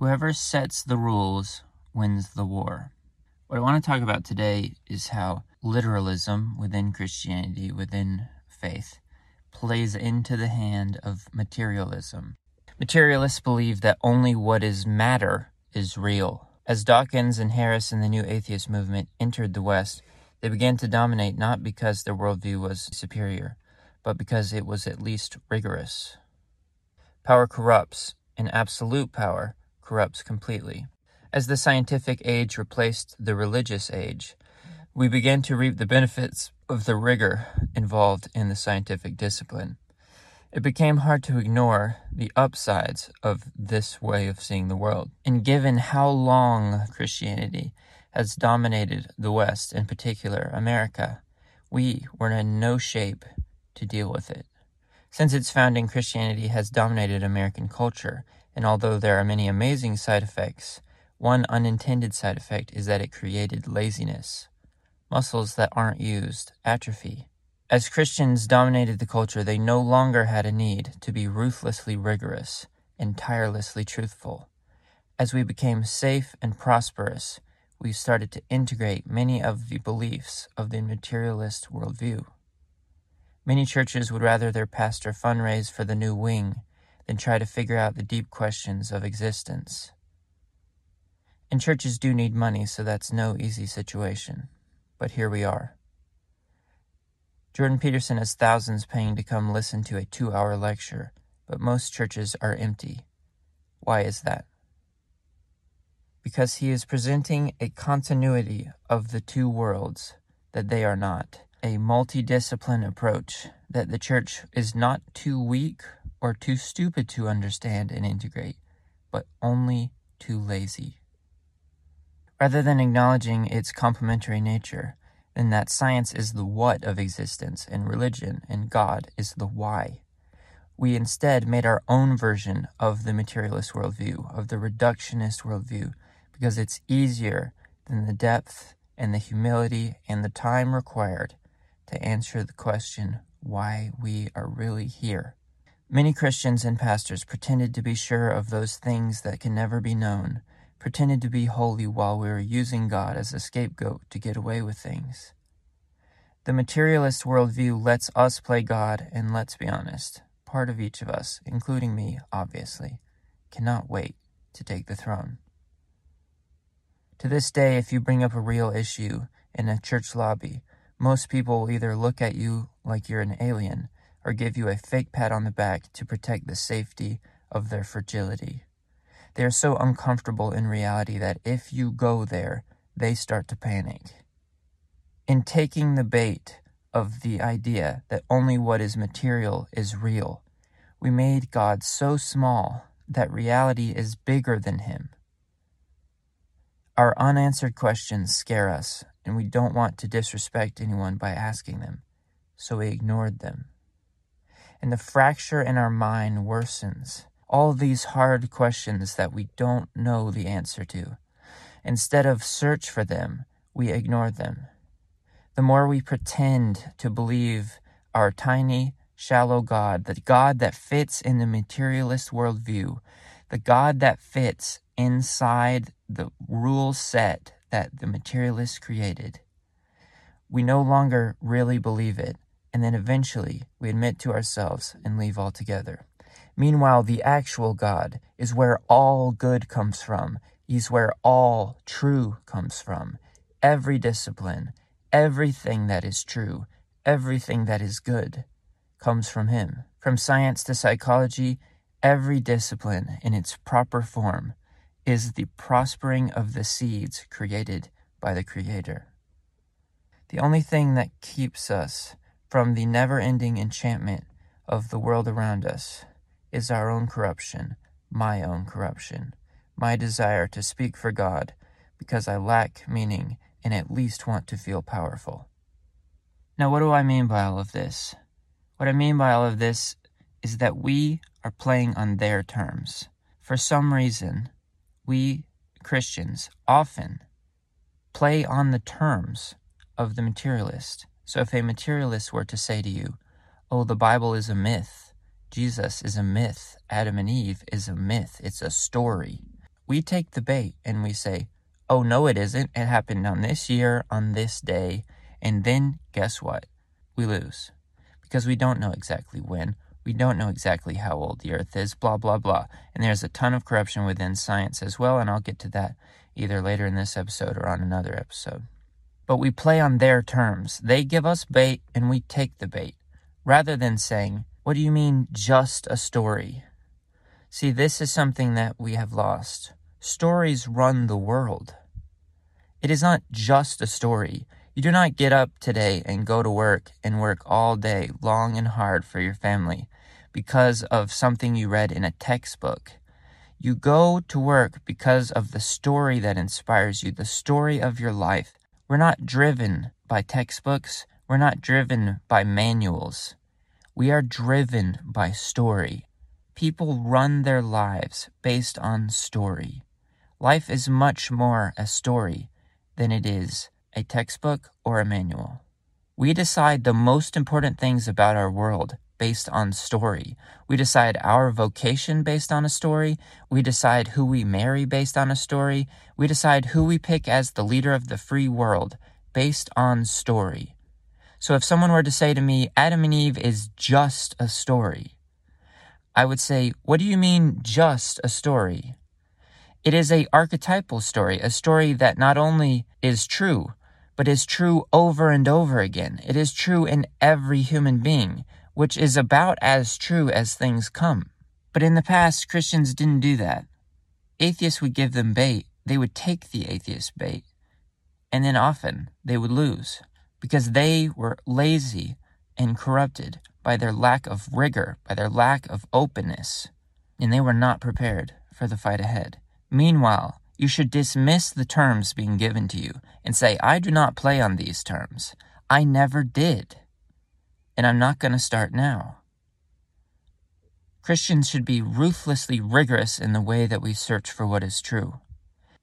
Whoever sets the rules wins the war. What I want to talk about today is how literalism within Christianity, within faith, plays into the hand of materialism. Materialists believe that only what is matter is real. As Dawkins and Harris and the New Atheist movement entered the West, they began to dominate not because their worldview was superior, but because it was at least rigorous. Power corrupts, and absolute power corrupts completely. As the scientific age replaced the religious age, we began to reap the benefits of the rigor involved in the scientific discipline. It became hard to ignore the upsides of this way of seeing the world. And given how long Christianity has dominated the West, in particular America, we were in no shape to deal with it. Since its founding, Christianity has dominated American culture, and although there are many amazing side effects, one unintended side effect is that it created laziness. Muscles that aren't used atrophy. As Christians dominated the culture, they no longer had a need to be ruthlessly rigorous and tirelessly truthful. As we became safe and prosperous, we started to integrate many of the beliefs of the materialist worldview. Many churches would rather their pastor fundraise for the new wing than try to figure out the deep questions of existence. And churches do need money, so that's no easy situation. But here we are. Jordan Peterson has thousands paying to come listen to a two hour lecture, but most churches are empty. Why is that? Because he is presenting a continuity of the two worlds that they are not a multidiscipline approach that the church is not too weak or too stupid to understand and integrate, but only too lazy. Rather than acknowledging its complementary nature, then that science is the what of existence and religion and God is the why. We instead made our own version of the materialist worldview, of the reductionist worldview, because it's easier than the depth and the humility and the time required to answer the question why we are really here. Many Christians and pastors pretended to be sure of those things that can never be known, pretended to be holy while we were using God as a scapegoat to get away with things. The materialist worldview lets us play God, and let's be honest, part of each of us, including me, obviously, cannot wait to take the throne. To this day, if you bring up a real issue in a church lobby, most people will either look at you like you're an alien or give you a fake pat on the back to protect the safety of their fragility. They are so uncomfortable in reality that if you go there, they start to panic. In taking the bait of the idea that only what is material is real, we made God so small that reality is bigger than him. Our unanswered questions scare us and we don't want to disrespect anyone by asking them, so we ignored them. And the fracture in our mind worsens. All these hard questions that we don't know the answer to. Instead of search for them, we ignore them. The more we pretend to believe our tiny, shallow God, the God that fits in the materialist worldview, the God that fits inside the rule set that the materialists created. We no longer really believe it, and then eventually we admit to ourselves and leave altogether. Meanwhile, the actual God is where all good comes from. He's where all true comes from. Every discipline, everything that is true, everything that is good comes from Him. From science to psychology, every discipline in its proper form is the prospering of the seeds created by the Creator. The only thing that keeps us from the never ending enchantment of the world around us is our own corruption, my own corruption, my desire to speak for God because I lack meaning and at least want to feel powerful. Now, what do I mean by all of this? What I mean by all of this is that we are playing on their terms. For some reason, we Christians often play on the terms of the materialist. So if a materialist were to say to you, Oh, the Bible is a myth, Jesus is a myth, Adam and Eve is a myth, it's a story, we take the bait and we say, oh, no, it isn't. It happened on this year, on this day. And then guess what? We lose because we don't know exactly when. We don't know exactly how old the earth is, blah, blah, blah. And there's a ton of corruption within science as well. And I'll get to that either later in this episode or on another episode. But we play on their terms. They give us bait and we take the bait rather than saying, What do you mean, just a story? See, this is something that we have lost. Stories run the world. It is not just a story. You do not get up today and go to work and work all day long and hard for your family because of something you read in a textbook. You go to work because of the story that inspires you, the story of your life. We're not driven by textbooks. We're not driven by manuals. We are driven by story. People run their lives based on story. Life is much more a story than it is a textbook or a manual. We decide the most important things about our world based on story. We decide our vocation based on a story. We decide who we marry based on a story. We decide who we pick as the leader of the free world based on story. So if someone were to say to me, Adam and Eve is just a story, I would say, What do you mean, just a story? It is a archetypal story, a story that not only is true, but is true over and over again. It is true in every human being which is about as true as things come. But in the past, Christians didn't do that. Atheists would give them bait, they would take the atheist bait, and then often they would lose because they were lazy and corrupted by their lack of rigor, by their lack of openness, and they were not prepared for the fight ahead. Meanwhile, you should dismiss the terms being given to you and say, I do not play on these terms. I never did and I'm not going to start now. Christians should be ruthlessly rigorous in the way that we search for what is true.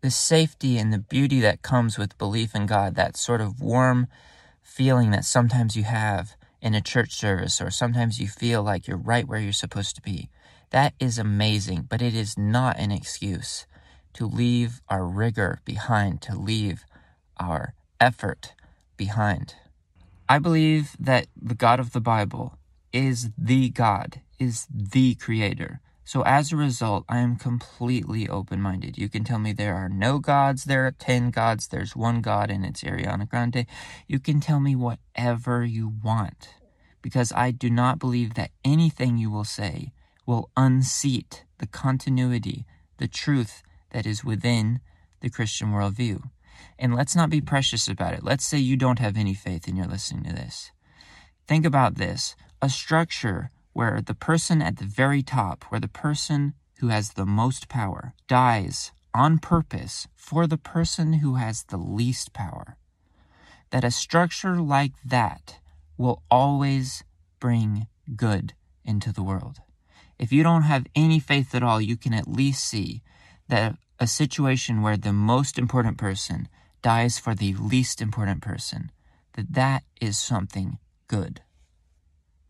The safety and the beauty that comes with belief in God, that sort of warm feeling that sometimes you have in a church service, or sometimes you feel like you're right where you're supposed to be, that is amazing, but it is not an excuse to leave our rigor behind, to leave our effort behind. I believe that the God of the Bible is the God, is the creator. So as a result, I am completely open minded. You can tell me there are no gods, there are 10 gods, there's one God and it's Ariana Grande. You can tell me whatever you want because I do not believe that anything you will say will unseat the continuity, the truth that is within the Christian worldview. And let's not be precious about it. Let's say you don't have any faith and you're listening to this. Think about this a structure where the person at the very top, where the person who has the most power dies on purpose for the person who has the least power. That a structure like that will always bring good into the world. If you don't have any faith at all, you can at least see that a situation where the most important person dies for the least important person, that that is something good.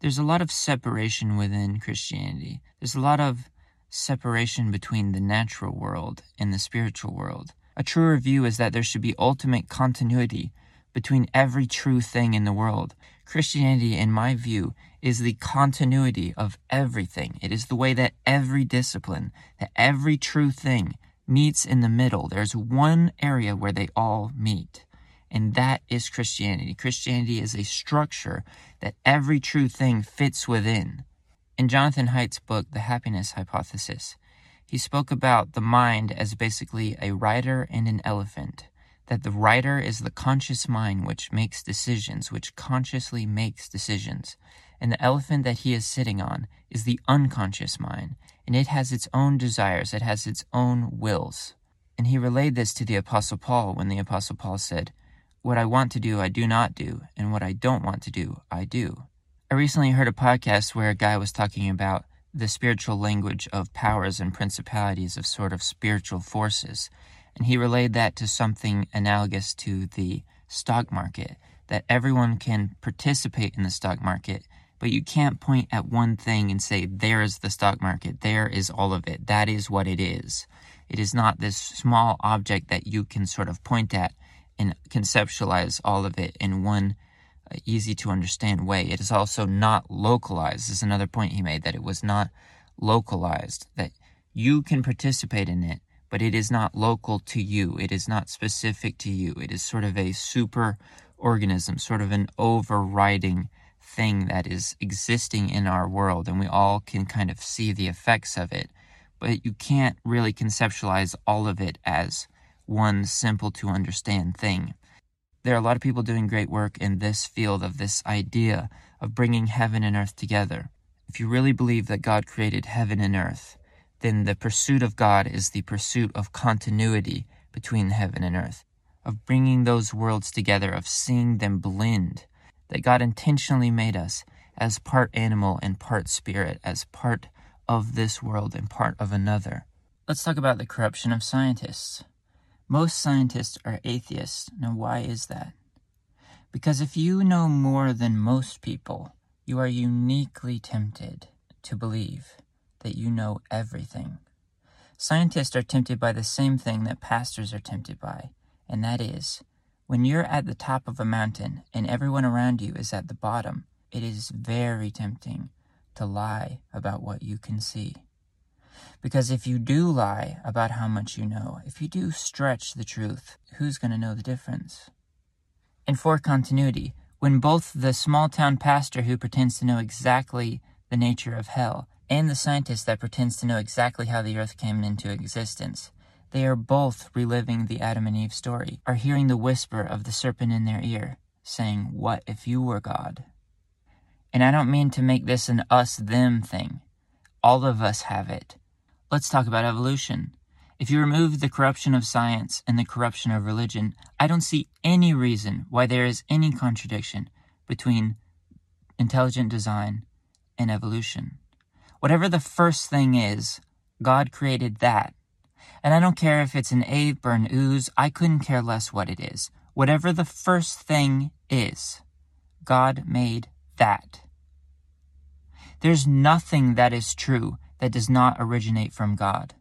There's a lot of separation within Christianity. There's a lot of separation between the natural world and the spiritual world. A truer view is that there should be ultimate continuity between every true thing in the world. Christianity, in my view, is the continuity of everything. It is the way that every discipline, that every true thing meets in the middle. There's one area where they all meet, and that is Christianity. Christianity is a structure that every true thing fits within. In Jonathan Haidt's book, The Happiness Hypothesis, he spoke about the mind as basically a rider and an elephant. That the rider is the conscious mind which makes decisions, which consciously makes decisions. And the elephant that he is sitting on is the unconscious mind, and it has its own desires, it has its own wills. And he relayed this to the Apostle Paul when the Apostle Paul said, What I want to do, I do not do, and what I don't want to do, I do. I recently heard a podcast where a guy was talking about the spiritual language of powers and principalities of sort of spiritual forces. And he relayed that to something analogous to the stock market, that everyone can participate in the stock market but you can't point at one thing and say, there is the stock market, there is all of it, that is what it is. It is not this small object that you can sort of point at and conceptualize all of it in one uh, easy to understand way. It is also not localized. This is another point he made that it was not localized, that you can participate in it, but it is not local to you. It is not specific to you. It is sort of a super organism, sort of an overriding thing that is existing in our world, and we all can kind of see the effects of it. But you can't really conceptualize all of it as one simple to understand thing. There are a lot of people doing great work in this field of this idea of bringing heaven and earth together. If you really believe that God created heaven and earth, then the pursuit of God is the pursuit of continuity between heaven and earth, of bringing those worlds together, of seeing them blend, that God intentionally made us as part animal and part spirit, as part of this world and part of another. Let's talk about the corruption of scientists. Most scientists are atheists. Now, why is that? Because if you know more than most people, you are uniquely tempted to believe that you know everything. Scientists are tempted by the same thing that pastors are tempted by, and that is when you're at the top of a mountain and everyone around you is at the bottom, it is very tempting to lie about what you can see. Because if you do lie about how much you know, if you do stretch the truth, who's going to know the difference? And for continuity, when both the small town pastor who pretends to know exactly the nature of hell and the scientist that pretends to know exactly how the earth came into existence, they are both reliving the Adam and Eve story, are hearing the whisper of the serpent in their ear, saying, What if you were God? And I don't mean to make this an us them thing. All of us have it. Let's talk about evolution. If you remove the corruption of science and the corruption of religion, I don't see any reason why there is any contradiction between intelligent design and evolution. Whatever the first thing is, God created that. And I don't care if it's an ape or an ooze, I couldn't care less what it is. Whatever the first thing is, God made that. There's nothing that is true that does not originate from God.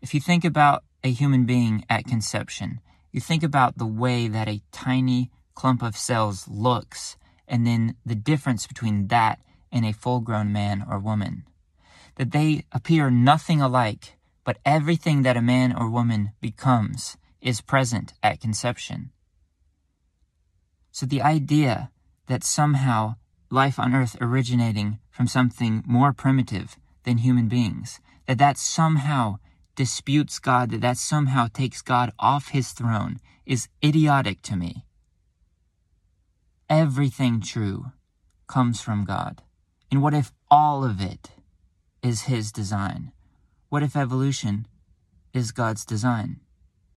If you think about a human being at conception, you think about the way that a tiny clump of cells looks, and then the difference between that and a full grown man or woman that they appear nothing alike, but everything that a man or woman becomes is present at conception. So the idea that somehow life on earth originating from something more primitive than human beings, that that somehow disputes God, that that somehow takes God off his throne, is idiotic to me. Everything true comes from God. And what if all of it is his design? What if evolution is God's design?